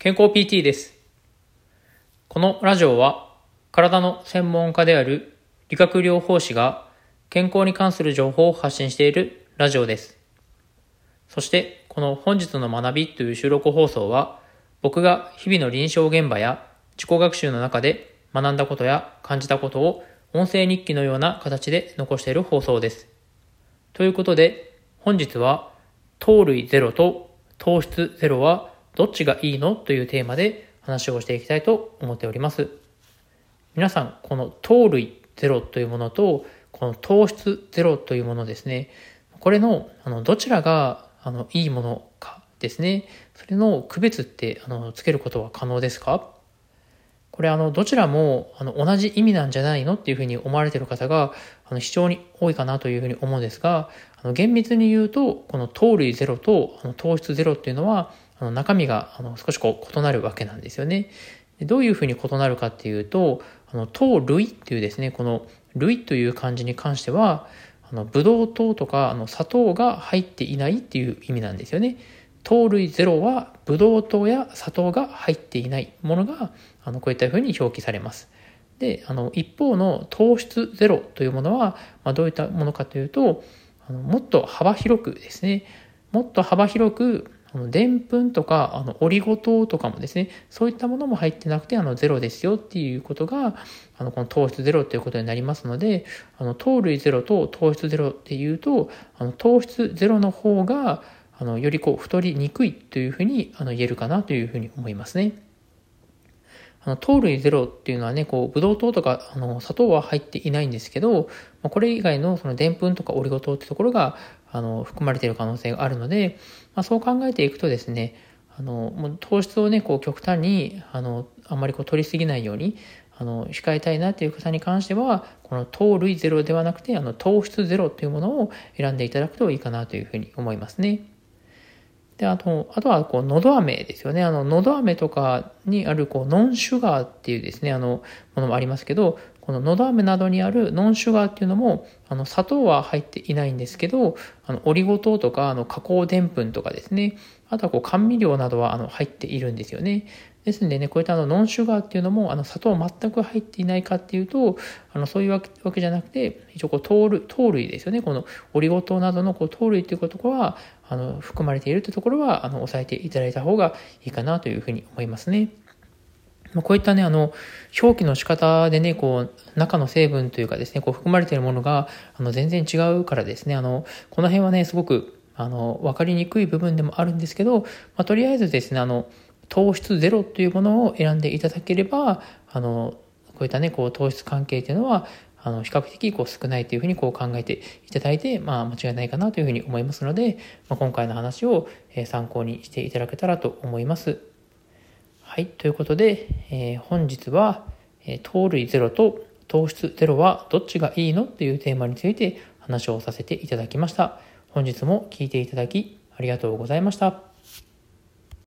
健康 PT です。このラジオは体の専門家である理学療法士が健康に関する情報を発信しているラジオです。そしてこの本日の学びという収録放送は僕が日々の臨床現場や自己学習の中で学んだことや感じたことを音声日記のような形で残している放送です。ということで本日は糖類ゼロと糖質ゼロはどっちがいいの？というテーマで話をしていきたいと思っております。皆さん、この糖類ゼロというものと、この糖質ゼロというものですね。これの、あの、どちらが、あの、いいものかですね。それの区別って、あの、つけることは可能ですか？これあの、どちらも、あの、同じ意味なんじゃないのっていうふうに思われてる方が、あの、非常に多いかなというふうに思うんですが、あの、厳密に言うと、この糖類ゼロと、あの、糖質ゼロっていうのは、あの、中身が、あの、少しこう、異なるわけなんですよね。どういうふうに異なるかっていうと、あの、糖類っていうですね、この、類という漢字に関しては、あの、ブドウ糖とか、あの、砂糖が入っていないっていう意味なんですよね。糖類ゼロはブドウ糖や砂糖が入っていないものがあのこういったふうに表記されます。であの一方の糖質ゼロというものは、まあ、どういったものかというとあのもっと幅広くですねもっと幅広くあのでんぷんとかあのオリゴ糖とかもですねそういったものも入ってなくてあのゼロですよっていうことがあのこの糖質ゼロということになりますのであの糖類ゼロと糖質ゼロっていうとあの糖質ゼロの方があのよりこう太りにくいというふうにあの言えるかなというふうに思いますね。あの糖類ゼロっていうのはね、こう、ブドウ糖とか、あの、砂糖は入っていないんですけど、まあ、これ以外のそのでんぷんとかオリゴ糖ってところが、あの、含まれている可能性があるので、まあ、そう考えていくとですね、あの、もう糖質をね、こう、極端に、あの、あんまりこう、取りすぎないように、あの、控えたいなっていう方に関しては、この糖類ゼロではなくて、あの、糖質ゼロというものを選んでいただくといいかなというふうに思いますね。で、あと、あとは、こう、のど飴ですよね。あの、のど飴とかにある、こう、ノンシュガーっていうですね、あの、ものもありますけど、こののど飴などにあるノンシュガーっていうのも、あの、砂糖は入っていないんですけど、あの、オリゴ糖とか、あの、加工でんぷんとかですね、あとは、こう、甘味料などは、あの、入っているんですよね。ですんでね、こういったあのノンシュガーっていうのも、あの砂糖全く入っていないかっていうと、あのそういうわけわけじゃなくて、一応こう糖類糖類ですよね。このオリゴ糖などのこう糖類っていうところは、あの含まれているというところは、あの抑えていただいた方がいいかなというふうに思いますね。まこういったね、あの、表記の仕方でね、こう、中の成分というかですね、こう含まれているものが、あの、全然違うからですね、あの、この辺はね、すごく、あの、わかりにくい部分でもあるんですけど、まあ、とりあえずですね、あの、糖質ゼロというものを選んでいただければ、あの、こういったね、こう、糖質関係というのは、あの、比較的こう少ないというふうにこう考えていただいて、まあ間違いないかなというふうに思いますので、まあ、今回の話をえ参考にしていただけたらと思います。はい、ということで、えー、本日は、えー、糖類ゼロと糖質ゼロはどっちがいいのというテーマについて話をさせていただきました。本日も聞いていただきありがとうございました。